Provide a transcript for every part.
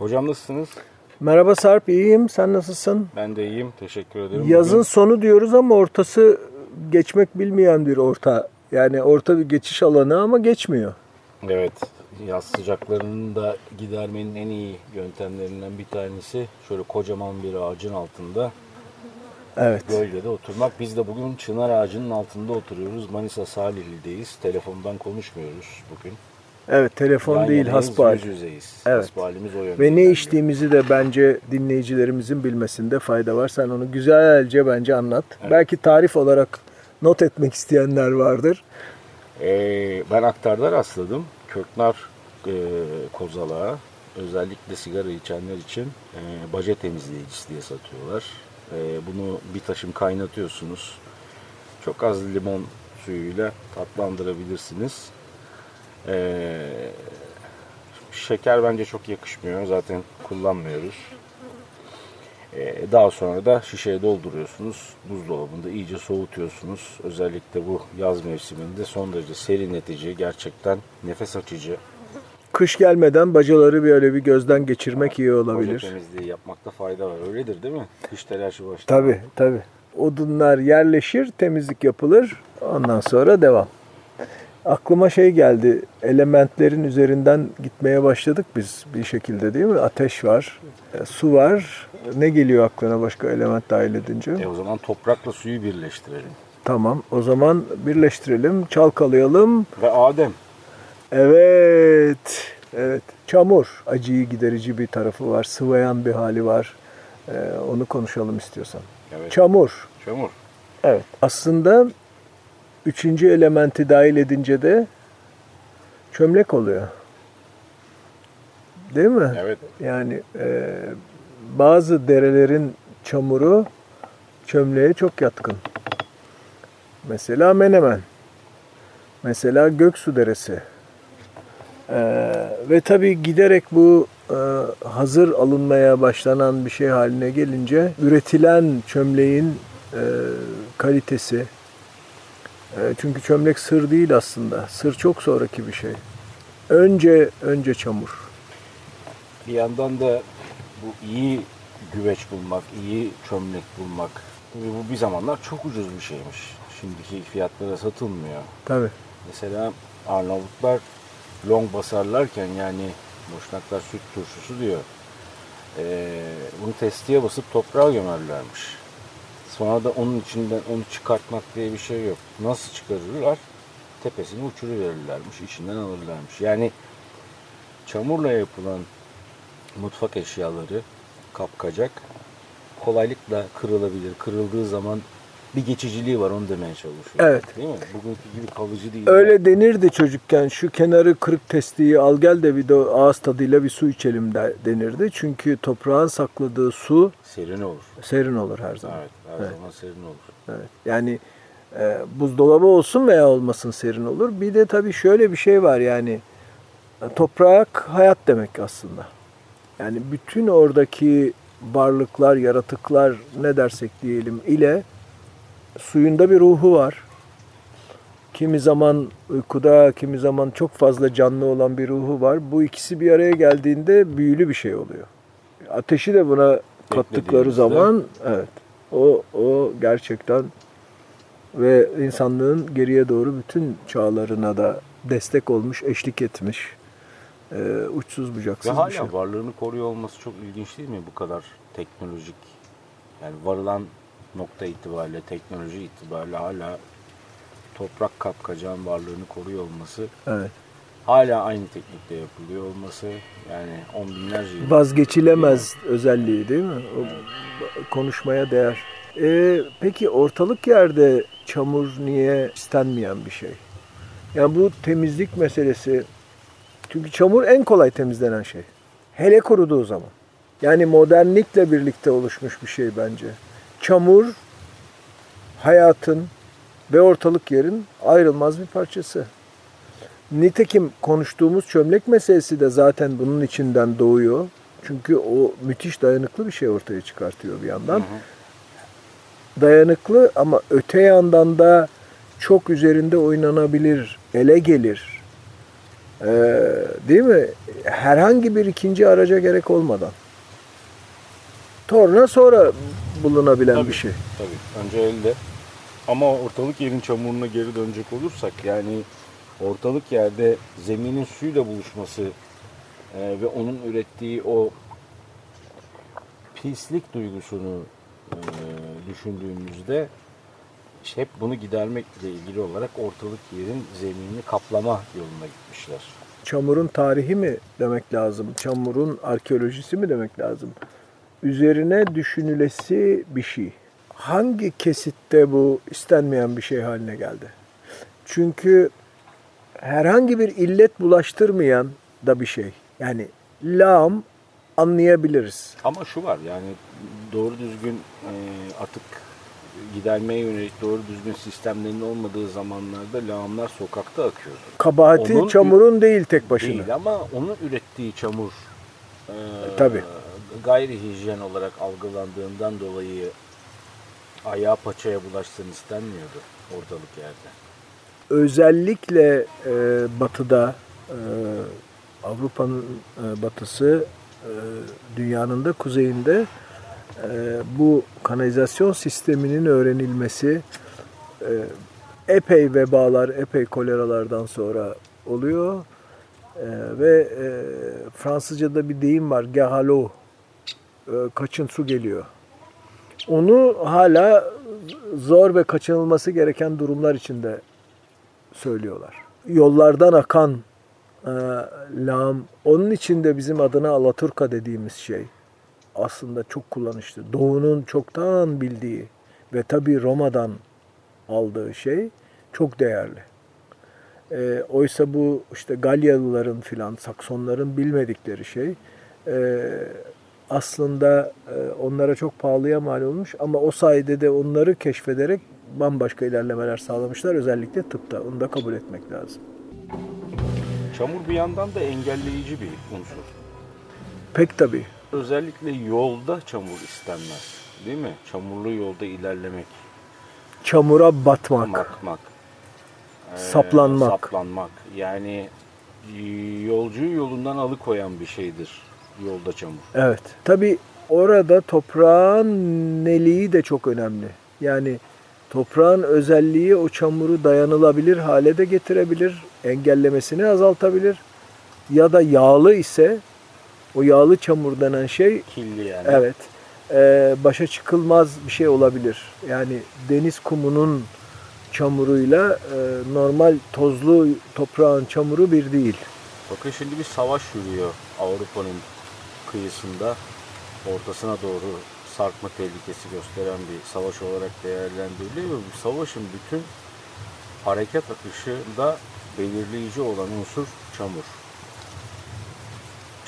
Hocam nasılsınız? Merhaba Sarp, iyiyim. Sen nasılsın? Ben de iyiyim. Teşekkür ederim. Yazın Bugün- sonu diyoruz ama ortası geçmek bilmeyen bir orta. Yani orta bir geçiş alanı ama geçmiyor. Evet. Yaz sıcaklarını da gidermenin en iyi yöntemlerinden bir tanesi şöyle kocaman bir ağacın altında Evet. gölgede oturmak. Biz de bugün çınar ağacının altında oturuyoruz. Manisa Salihli'deyiz. Telefondan konuşmuyoruz bugün. Evet, telefon Yan değil, hasbihal. Yüz yüzeyiz. Evet. Hasbihalimiz o yönde. Ve ne içtiğimizi de bence dinleyicilerimizin bilmesinde fayda var. Sen onu güzelce bence anlat. Belki tarif olarak not etmek isteyenler vardır. Ee, ben aktarda rastladım. Köknar e, kozalağı özellikle sigara içenler için e, baca temizleyicisi diye satıyorlar. E, bunu bir taşım kaynatıyorsunuz. Çok az limon suyuyla tatlandırabilirsiniz. E, şeker bence çok yakışmıyor. Zaten kullanmıyoruz. E, daha sonra da şişeye dolduruyorsunuz. Buzdolabında iyice soğutuyorsunuz. Özellikle bu yaz mevsiminde son derece serinletici, gerçekten nefes açıcı. Kış gelmeden bacaları böyle bir gözden geçirmek iyi olabilir. temizliği yapmakta fayda var. Öyledir değil mi? Kış telaşı başlar. Tabii tabii. Odunlar yerleşir, temizlik yapılır. Ondan sonra devam. Aklıma şey geldi. Elementlerin üzerinden gitmeye başladık biz bir şekilde değil mi? Ateş var, e, su var. Ne geliyor aklına başka element dahil edince? E o zaman toprakla suyu birleştirelim. Tamam. O zaman birleştirelim, çalkalayalım. Ve Adem. Evet. Evet. Çamur. Acıyı giderici bir tarafı var. Sıvayan bir hali var. E, onu konuşalım istiyorsan. Evet. Çamur. Çamur. Evet. Aslında üçüncü elementi dahil edince de çömlek oluyor. Değil mi? Evet. Yani e, bazı derelerin çamuru çömleğe çok yatkın. Mesela Menemen. Mesela Göksu Deresi. E, ve tabii giderek bu e, hazır alınmaya başlanan bir şey haline gelince üretilen çömleğin e, kalitesi. E, çünkü çömlek sır değil aslında. Sır çok sonraki bir şey. Önce önce çamur. Bir yandan da bu iyi güveç bulmak, iyi çömlek bulmak. Tabii bu bir zamanlar çok ucuz bir şeymiş. Şimdiki fiyatlara satılmıyor. Tabii. Mesela Arnavutlar long basarlarken yani boşnaklar süt turşusu diyor. Ee, bunu testiye basıp toprağa gömerlermiş. Sonra da onun içinden onu çıkartmak diye bir şey yok. Nasıl çıkarırlar? Tepesini uçuruverirlermiş, içinden alırlarmış. Yani çamurla yapılan mutfak eşyaları, kapkacak kolaylıkla kırılabilir. Kırıldığı zaman bir geçiciliği var onu demeye çalışıyorum. Evet. Değil mi? Bugünkü gibi kalıcı değil. Öyle denirdi çocukken. Şu kenarı kırık testiyi al gel de bir de ağız tadıyla bir su içelim de denirdi. Çünkü toprağın sakladığı su Serin olur. serin olur her zaman. Evet, her zaman serin olur. Evet. Yani e, buzdolabı olsun veya olmasın serin olur. Bir de tabii şöyle bir şey var yani e, toprak hayat demek aslında. Yani bütün oradaki varlıklar, yaratıklar ne dersek diyelim ile suyunda bir ruhu var. Kimi zaman uykuda, kimi zaman çok fazla canlı olan bir ruhu var. Bu ikisi bir araya geldiğinde büyülü bir şey oluyor. Ateşi de buna kattıkları zaman evet. O o gerçekten ve insanlığın geriye doğru bütün çağlarına da destek olmuş, eşlik etmiş. Ee, uçsuz Ve bucaksız hala bir şey. varlığını koruyor olması çok ilginç değil mi? Bu kadar teknolojik yani varılan nokta itibariyle, teknoloji itibariyle hala toprak kapkacağın varlığını koruyor olması Evet. hala aynı teknikte yapılıyor olması yani on binlerce yıl. Vazgeçilemez özelliği değil mi? O konuşmaya değer. Ee, peki ortalık yerde çamur niye istenmeyen bir şey? Yani bu temizlik meselesi. Çünkü çamur en kolay temizlenen şey. Hele kuruduğu zaman. Yani modernlikle birlikte oluşmuş bir şey bence. Çamur hayatın ve ortalık yerin ayrılmaz bir parçası. Nitekim konuştuğumuz çömlek meselesi de zaten bunun içinden doğuyor. Çünkü o müthiş dayanıklı bir şey ortaya çıkartıyor bir yandan. Dayanıklı ama öte yandan da çok üzerinde oynanabilir, ele gelir. Ee, değil mi? Herhangi bir ikinci araca gerek olmadan. Torna sonra bulunabilen Tabii. bir şey. Tabii önce elde. Ama ortalık yerin çamuruna geri dönecek olursak yani ortalık yerde zeminin suyla buluşması e, ve onun ürettiği o pislik duygusunu e, düşündüğümüzde hep bunu gidermekle ilgili olarak ortalık yerin zeminini kaplama yoluna gitmişler. çamurun tarihi mi demek lazım? Çamurun arkeolojisi mi demek lazım? Üzerine düşünülesi bir şey. Hangi kesitte bu istenmeyen bir şey haline geldi? Çünkü herhangi bir illet bulaştırmayan da bir şey. Yani lağım anlayabiliriz. Ama şu var yani doğru düzgün e, atık gidermeye yönelik doğru düzgün sistemlerin olmadığı zamanlarda lağımlar sokakta akıyordu. Kabahati Onun- çamurun değil tek başına. Değil ama onun ürettiği çamur e, tabii. Gayri hijyen olarak algılandığından dolayı ayağa paçaya bulaşsın istenmiyordu ortalık yerde. özellikle e, batıda e, Avrupa'nın e, batısı e, dünyanın da kuzeyinde e, bu kanalizasyon sisteminin öğrenilmesi e, epey vebalar, epey koleralardan sonra oluyor. E, ve e, Fransızca'da bir deyim var, gahalo, e, kaçın su geliyor. Onu hala zor ve kaçınılması gereken durumlar içinde söylüyorlar. Yollardan akan e, lağım, onun içinde bizim adına Alaturka dediğimiz şey aslında çok kullanışlı. Doğu'nun çoktan bildiği ve tabi Roma'dan aldığı şey çok değerli. E, oysa bu işte Galyalıların filan, Saksonların bilmedikleri şey e, aslında e, onlara çok pahalıya mal olmuş ama o sayede de onları keşfederek bambaşka ilerlemeler sağlamışlar özellikle tıpta. Onu da kabul etmek lazım. Çamur bir yandan da engelleyici bir unsur. Pek tabii. Özellikle yolda çamur istenmez. Değil mi? Çamurlu yolda ilerlemek, Çamura batmak. bakmak, e, Saplanmak. saplanmak. Yani yolcuyu yolundan alıkoyan bir şeydir yolda çamur. Evet. Tabii orada toprağın neliği de çok önemli. Yani toprağın özelliği o çamuru dayanılabilir hale de getirebilir, engellemesini azaltabilir. Ya da yağlı ise o yağlı çamur denen şey Kirli yani. Evet. Ee, başa çıkılmaz bir şey olabilir. Yani deniz kumunun çamuruyla e, normal tozlu toprağın çamuru bir değil. Bakın şimdi bir savaş yürüyor Avrupa'nın kıyısında. Ortasına doğru sarkma tehlikesi gösteren bir savaş olarak değerlendiriliyor. Bu savaşın bütün harekat akışında belirleyici olan unsur çamur.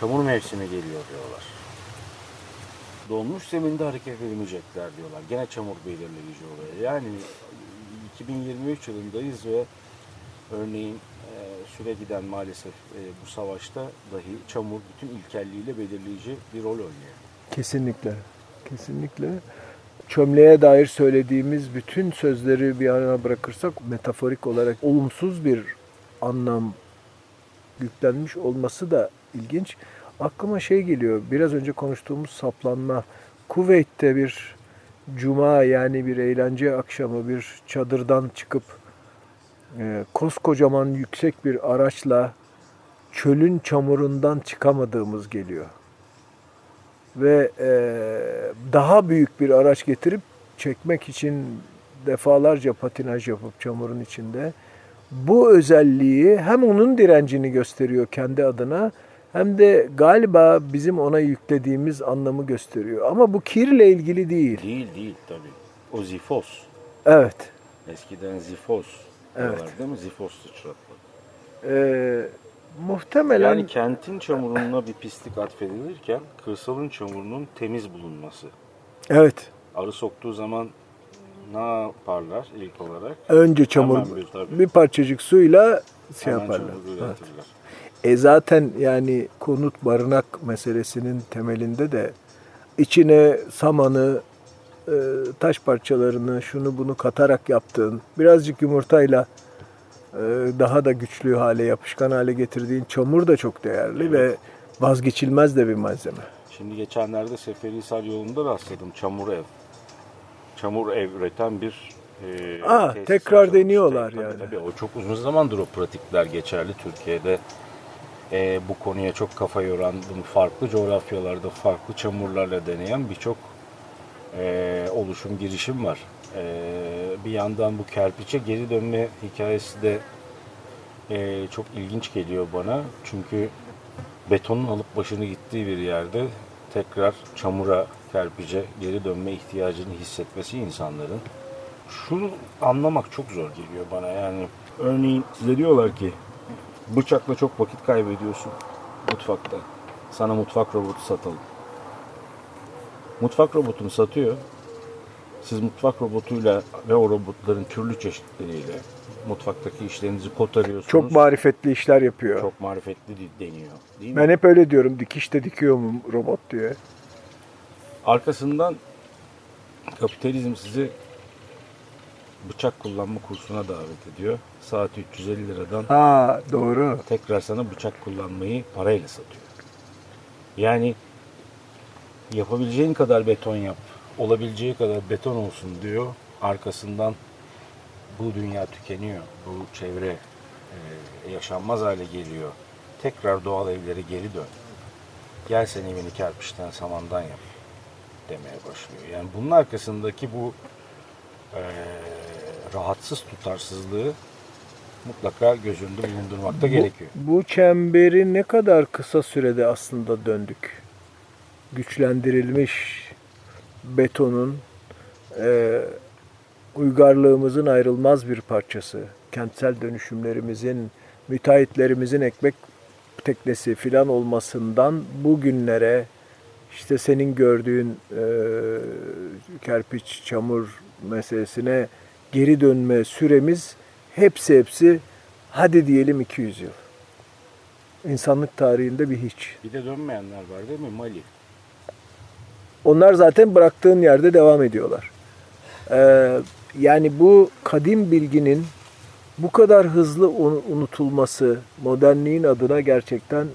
Çamur mevsimi geliyor diyorlar. Donmuş zeminde hareket edemeyecekler diyorlar. Gene çamur belirleyici oluyor. Yani 2023 yılındayız ve örneğin e, süre giden maalesef e, bu savaşta dahi çamur bütün ilkelliğiyle belirleyici bir rol oynuyor. Kesinlikle. Kesinlikle. Çömleğe dair söylediğimiz bütün sözleri bir yana bırakırsak metaforik olarak olumsuz bir anlam yüklenmiş olması da ilginç. Aklıma şey geliyor. Biraz önce konuştuğumuz saplanma. Kuveyt'te bir cuma yani bir eğlence akşamı bir çadırdan çıkıp e, koskocaman yüksek bir araçla çölün çamurundan çıkamadığımız geliyor ve e, daha büyük bir araç getirip çekmek için defalarca patinaj yapıp çamurun içinde bu özelliği hem onun direncini gösteriyor kendi adına hem de galiba bizim ona yüklediğimiz anlamı gösteriyor. Ama bu kirle ilgili değil. Değil değil tabii. O zifos. Evet. Eskiden zifos. Evet. Değil mi? Zifos sıçratma. Ee, muhtemelen Yani kentin çamuruna bir pislik atfedilirken kırsalın çamurunun temiz bulunması. evet. Arı soktuğu zaman ne yaparlar ilk olarak? Önce çamur bir bir parçacık suyla şey Hemen yaparlar. Evet. E zaten yani konut barınak meselesinin temelinde de içine samanı, e, taş parçalarını, şunu bunu katarak yaptığın, birazcık yumurtayla e, daha da güçlü hale, yapışkan hale getirdiğin çamur da çok değerli ve vazgeçilmez de bir malzeme. Şimdi geçenlerde Seferihisar yolunda rastladım çamur ev. Çamur ev üreten bir e, Aa, tekrar açılmış. deniyorlar Tabii, yani. Tabii, o çok uzun zamandır o pratikler geçerli Türkiye'de. E, bu konuya çok kafa yoran, bunu farklı coğrafyalarda farklı çamurlarla deneyen birçok oluşum girişim var. E, bir yandan bu kerpiçe geri dönme hikayesi de e, çok ilginç geliyor bana. Çünkü betonun alıp başını gittiği bir yerde tekrar çamura, kerpice geri dönme ihtiyacını hissetmesi insanların. Şunu anlamak çok zor geliyor bana yani. Örneğin size diyorlar ki bıçakla çok vakit kaybediyorsun mutfakta. Sana mutfak robotu satalım. Mutfak robotunu satıyor. Siz mutfak robotuyla ve o robotların türlü çeşitleriyle mutfaktaki işlerinizi kotarıyorsunuz. Çok marifetli işler yapıyor. Çok marifetli deniyor. Değil mi? Ben hep öyle diyorum, dikişte dikiyor mu robot diye. Arkasından kapitalizm sizi bıçak kullanma kursuna davet ediyor. Saati 350 liradan Ha doğru. tekrar sana bıçak kullanmayı parayla satıyor. Yani yapabileceğin kadar beton yap, olabileceği kadar beton olsun diyor. Arkasından bu dünya tükeniyor, bu çevre e, yaşanmaz hale geliyor. Tekrar doğal evlere geri dön. Gel sen evini kerpiçten, samandan yap demeye başlıyor. Yani bunun arkasındaki bu e, rahatsız tutarsızlığı mutlaka göz önünde bulundurmakta gerekiyor. Bu çemberi ne kadar kısa sürede aslında döndük. Güçlendirilmiş betonun e, uygarlığımızın ayrılmaz bir parçası. Kentsel dönüşümlerimizin, müteahhitlerimizin ekmek teknesi filan olmasından bugünlere işte senin gördüğün e, kerpiç, çamur meselesine geri dönme süremiz hepsi hepsi hadi diyelim 200 yıl. İnsanlık tarihinde bir hiç. Bir de dönmeyenler var değil mi? Mali. Onlar zaten bıraktığın yerde devam ediyorlar. Ee, yani bu kadim bilginin bu kadar hızlı un- unutulması modernliğin adına gerçekten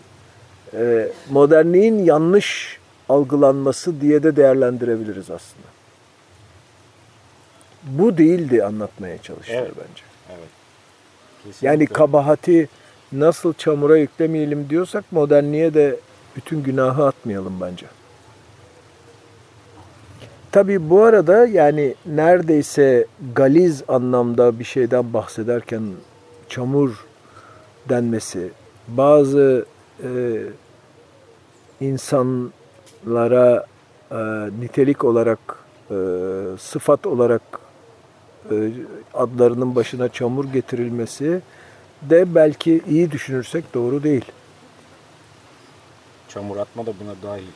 e, modernliğin yanlış algılanması diye de değerlendirebiliriz aslında. Bu değildi anlatmaya çalıştılar Evet. bence. Evet. Kesinlikle. Yani kabahati nasıl çamura yüklemeyelim diyorsak modernliğe de bütün günahı atmayalım bence. Tabii bu arada yani neredeyse galiz anlamda bir şeyden bahsederken çamur denmesi bazı e, insanlara e, nitelik olarak e, sıfat olarak e, adlarının başına çamur getirilmesi de belki iyi düşünürsek doğru değil. Çamur atma da buna dahil.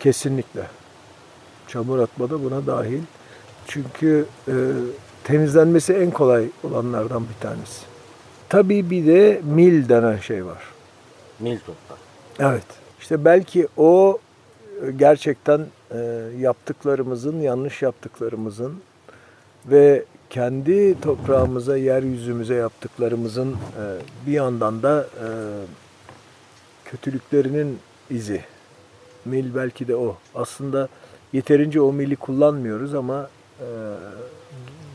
Kesinlikle. Çamur atma da buna dahil. Çünkü e, temizlenmesi en kolay olanlardan bir tanesi. Tabii bir de mil denen şey var. Mil toprak. Evet. İşte belki o e, gerçekten e, yaptıklarımızın, yanlış yaptıklarımızın ve kendi toprağımıza, yeryüzümüze yaptıklarımızın e, bir yandan da e, kötülüklerinin izi. Mil belki de o. Aslında yeterince o mili kullanmıyoruz ama e,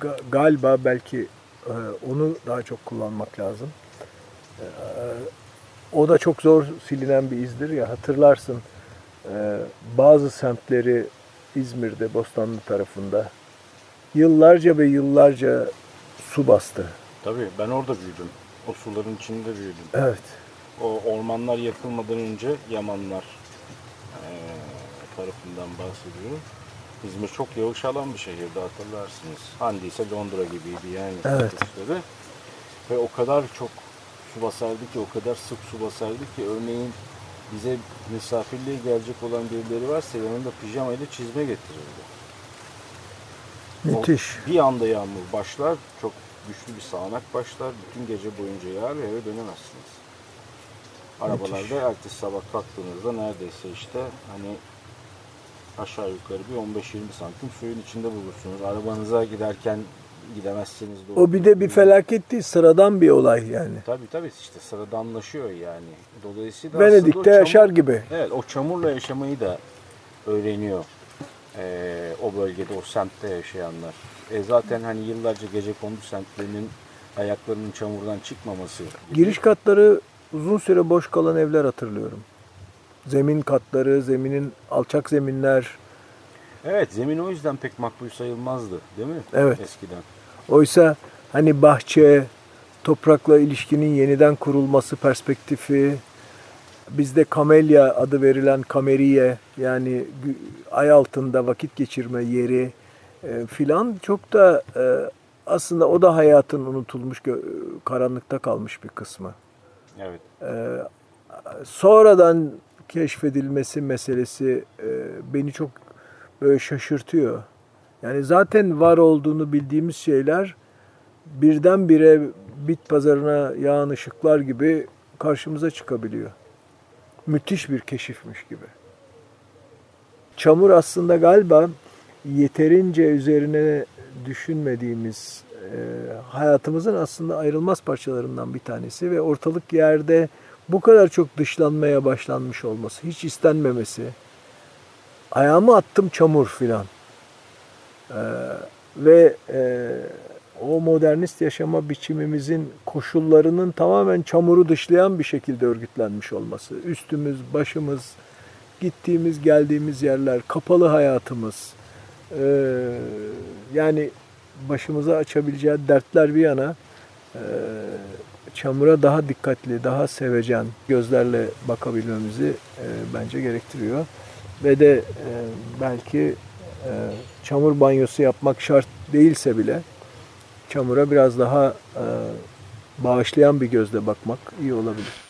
ga- galiba belki e, onu daha çok kullanmak lazım. E, o da çok zor silinen bir izdir ya hatırlarsın e, bazı semtleri İzmir'de Bostanlı tarafında yıllarca ve yıllarca su bastı. Tabii ben orada büyüdüm. O suların içinde büyüdüm. Evet. O ormanlar yakılmadan önce Yamanlar eee, tarafından bahsediyorum. İzmir çok yağış alan bir şehirdi hatırlarsınız. Handi ise Londra gibiydi yani. Evet. kışları. Ve o kadar çok su basardı ki, o kadar sık su basardı ki örneğin bize misafirliğe gelecek olan birileri varsa yanında pijama ile çizme getirirdi. O Müthiş. Bir anda yağmur başlar, çok güçlü bir sağanak başlar. Bütün gece boyunca yağar ve eve dönemezsiniz. Arabalarda ertesi sabah kalktığınızda neredeyse işte hani aşağı yukarı bir 15-20 santim suyun içinde bulursunuz. Arabanıza giderken gidemezseniz de O bir de bir felaket değil, sıradan bir olay yani. Tabii tabii işte sıradanlaşıyor yani. Dolayısıyla Venedik'te çamur- yaşar gibi. Evet o çamurla yaşamayı da öğreniyor ee, o bölgede o semtte yaşayanlar. E zaten hani yıllarca gece kondu semtlerinin ayaklarının çamurdan çıkmaması. gibi. Giriş katları uzun süre boş kalan evler hatırlıyorum. Zemin katları, zeminin alçak zeminler. Evet zemin o yüzden pek makbul sayılmazdı değil mi? Evet. Eskiden. Oysa hani bahçe, toprakla ilişkinin yeniden kurulması perspektifi, bizde kamelya adı verilen kameriye yani ay altında vakit geçirme yeri e, filan çok da e, aslında o da hayatın unutulmuş, karanlıkta kalmış bir kısmı. Evet. Ee, sonradan keşfedilmesi meselesi e, beni çok böyle şaşırtıyor. Yani zaten var olduğunu bildiğimiz şeyler birdenbire bit pazarına yağan ışıklar gibi karşımıza çıkabiliyor. Müthiş bir keşifmiş gibi. Çamur aslında galiba yeterince üzerine düşünmediğimiz e, hayatımızın aslında ayrılmaz parçalarından bir tanesi ve ortalık yerde bu kadar çok dışlanmaya başlanmış olması, hiç istenmemesi, ayağımı attım çamur filan. E, ve e, o modernist yaşama biçimimizin koşullarının tamamen çamuru dışlayan bir şekilde örgütlenmiş olması, üstümüz, başımız, gittiğimiz, geldiğimiz yerler, kapalı hayatımız, e, yani başımıza açabileceği dertler bir yana e, çamura daha dikkatli, daha sevecen gözlerle bakabilmemizi e, bence gerektiriyor. Ve de e, belki e, çamur banyosu yapmak şart değilse bile çamura biraz daha e, bağışlayan bir gözle bakmak iyi olabilir.